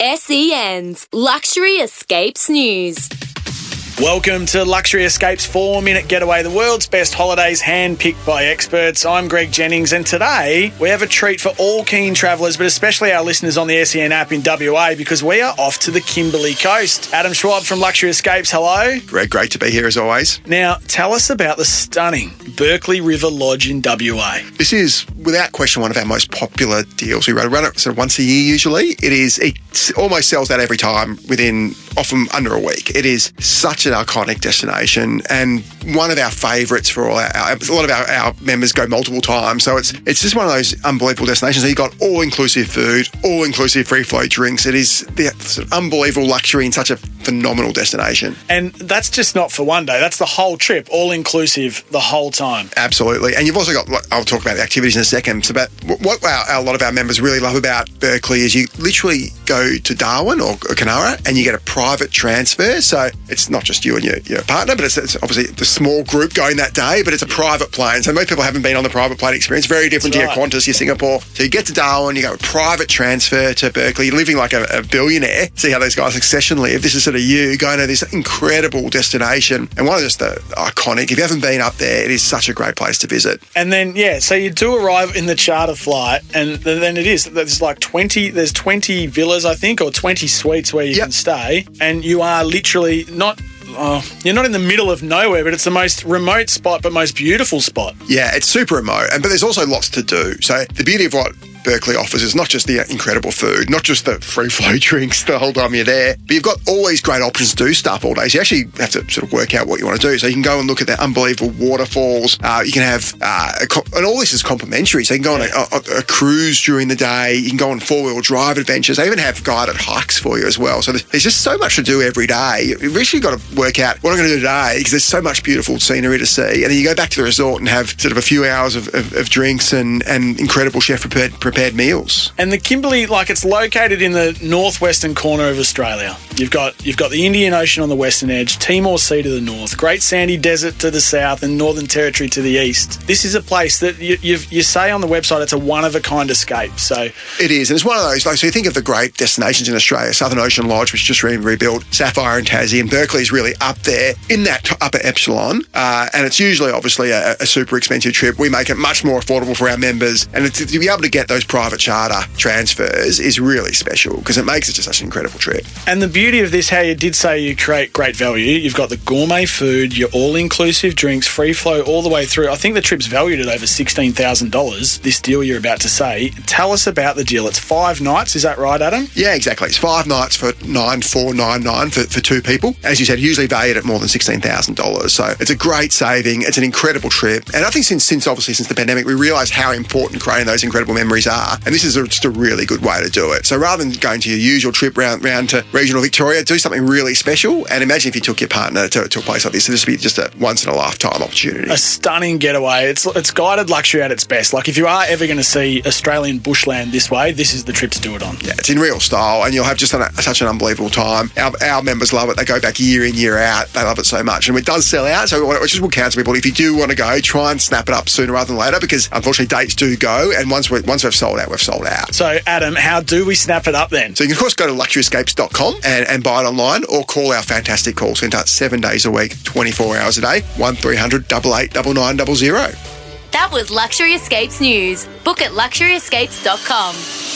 SEN's Luxury Escapes News. Welcome to Luxury Escapes 4 Minute Getaway, the world's best holidays handpicked by experts. I'm Greg Jennings, and today we have a treat for all keen travellers, but especially our listeners on the SEN app in WA, because we are off to the Kimberley coast. Adam Schwab from Luxury Escapes, hello. Greg, great to be here as always. Now, tell us about the stunning Berkeley River Lodge in WA. This is, without question, one of our most popular deals. We run it sort of once a year usually. It is, it almost sells out every time within often under a week. It is such an iconic destination and one of our favourites for all our, a lot of our, our, members go multiple times. So it's it's just one of those unbelievable destinations. You've got all inclusive food, all inclusive free flow drinks. It is the sort of unbelievable luxury in such a phenomenal destination. And that's just not for one day. That's the whole trip, all inclusive the whole time. Absolutely. And you've also got, I'll talk about the activities in a second. So, but what our, a lot of our members really love about Berkeley is you literally go to Darwin or Kununurra and you get a private transfer. So it's not just you and your, your partner, but it's, it's obviously the small group going that day, but it's a private plane. So most people haven't been on the private plane experience. Very different That's to right. your Qantas, your Singapore. So you get to Darwin, you go a private transfer to Berkeley, living like a, a billionaire. See how those guys succession live. This is sort of you going to this incredible destination and one of just the iconic. If you haven't been up there, it is such a great place to visit. And then yeah, so you do arrive in the charter flight, and then it is there's like twenty there's twenty villas I think or twenty suites where you yep. can stay, and you are literally not oh, you're not in the middle of nowhere, but it's the most remote spot, but most beautiful spot. Yeah, it's super remote, and but there's also lots to do. So the beauty of what Berkeley offers is not just the incredible food, not just the free flow drinks the whole time you're there, but you've got all these great options to do stuff all day. So you actually have to sort of work out what you want to do. So you can go and look at the unbelievable waterfalls. Uh, you can have, uh, and all this is complimentary. So you can go on a, a, a cruise during the day. You can go on four wheel drive adventures. They even have guided hikes for you as well. So there's just so much to do every day. You've actually got to work out what I'm going to do today because there's so much beautiful scenery to see. And then you go back to the resort and have sort of a few hours of, of, of drinks and, and incredible chef prepared, prepared meals. And the Kimberley, like it's located in the northwestern corner of Australia. You've got you've got the Indian Ocean on the western edge, Timor Sea to the north, Great Sandy Desert to the south, and Northern Territory to the east. This is a place that you, you say on the website it's a one of a kind escape. So it is, and it's one of those. Like, so you think of the great destinations in Australia, Southern Ocean Lodge, which just re- rebuilt, Saffire and Tassie, and Berkeley is really up there in that t- upper epsilon. Uh, and it's usually obviously a, a, super expensive trip. We make it much more affordable for our members, and to be able to get those private charter transfers is really special because it makes it just such an incredible trip. And the beauty of this, how you did say you create great value. You've got the gourmet food, your all-inclusive drinks, free flow all the way through. I think the trip's valued at over sixteen thousand dollars. This deal you're about to say. Tell us about the deal. It's five nights, is that right, Adam? Yeah, exactly. It's five nights for nine four nine nine for, for two people. As you said, usually valued at more than sixteen thousand dollars. So it's a great saving. It's an incredible trip, and I think since since obviously since the pandemic, we realised how important creating those incredible memories are. And this is a, just a really good way to do it. So rather than going to your usual trip round round to regional Victoria, do something really special. And imagine if you took your partner to, to a place like this. This would just be just a once in a lifetime opportunity. A stunning getaway. It's it's guided luxury at its best. Like if you are ever going to see Australian bushland this way, this is the trip to do it on. Yeah, it's in real style, and you'll have just an, such an unbelievable time. Our, our members love it. They go back year in year out. They love it so much, and it does sell out. So we just will counsel people if you do want to go, try and snap it up sooner rather than later because unfortunately dates do go, and once we once we've sold out, we've sold out. So Adam, how do we snap it up then? So you can of course go to luxuryescapes.com and, and buy it online, or call our fantastic call centre seven days a week, 24 hours a day, 1300 88 That was Luxury Escapes News. Book at luxuryescapes.com.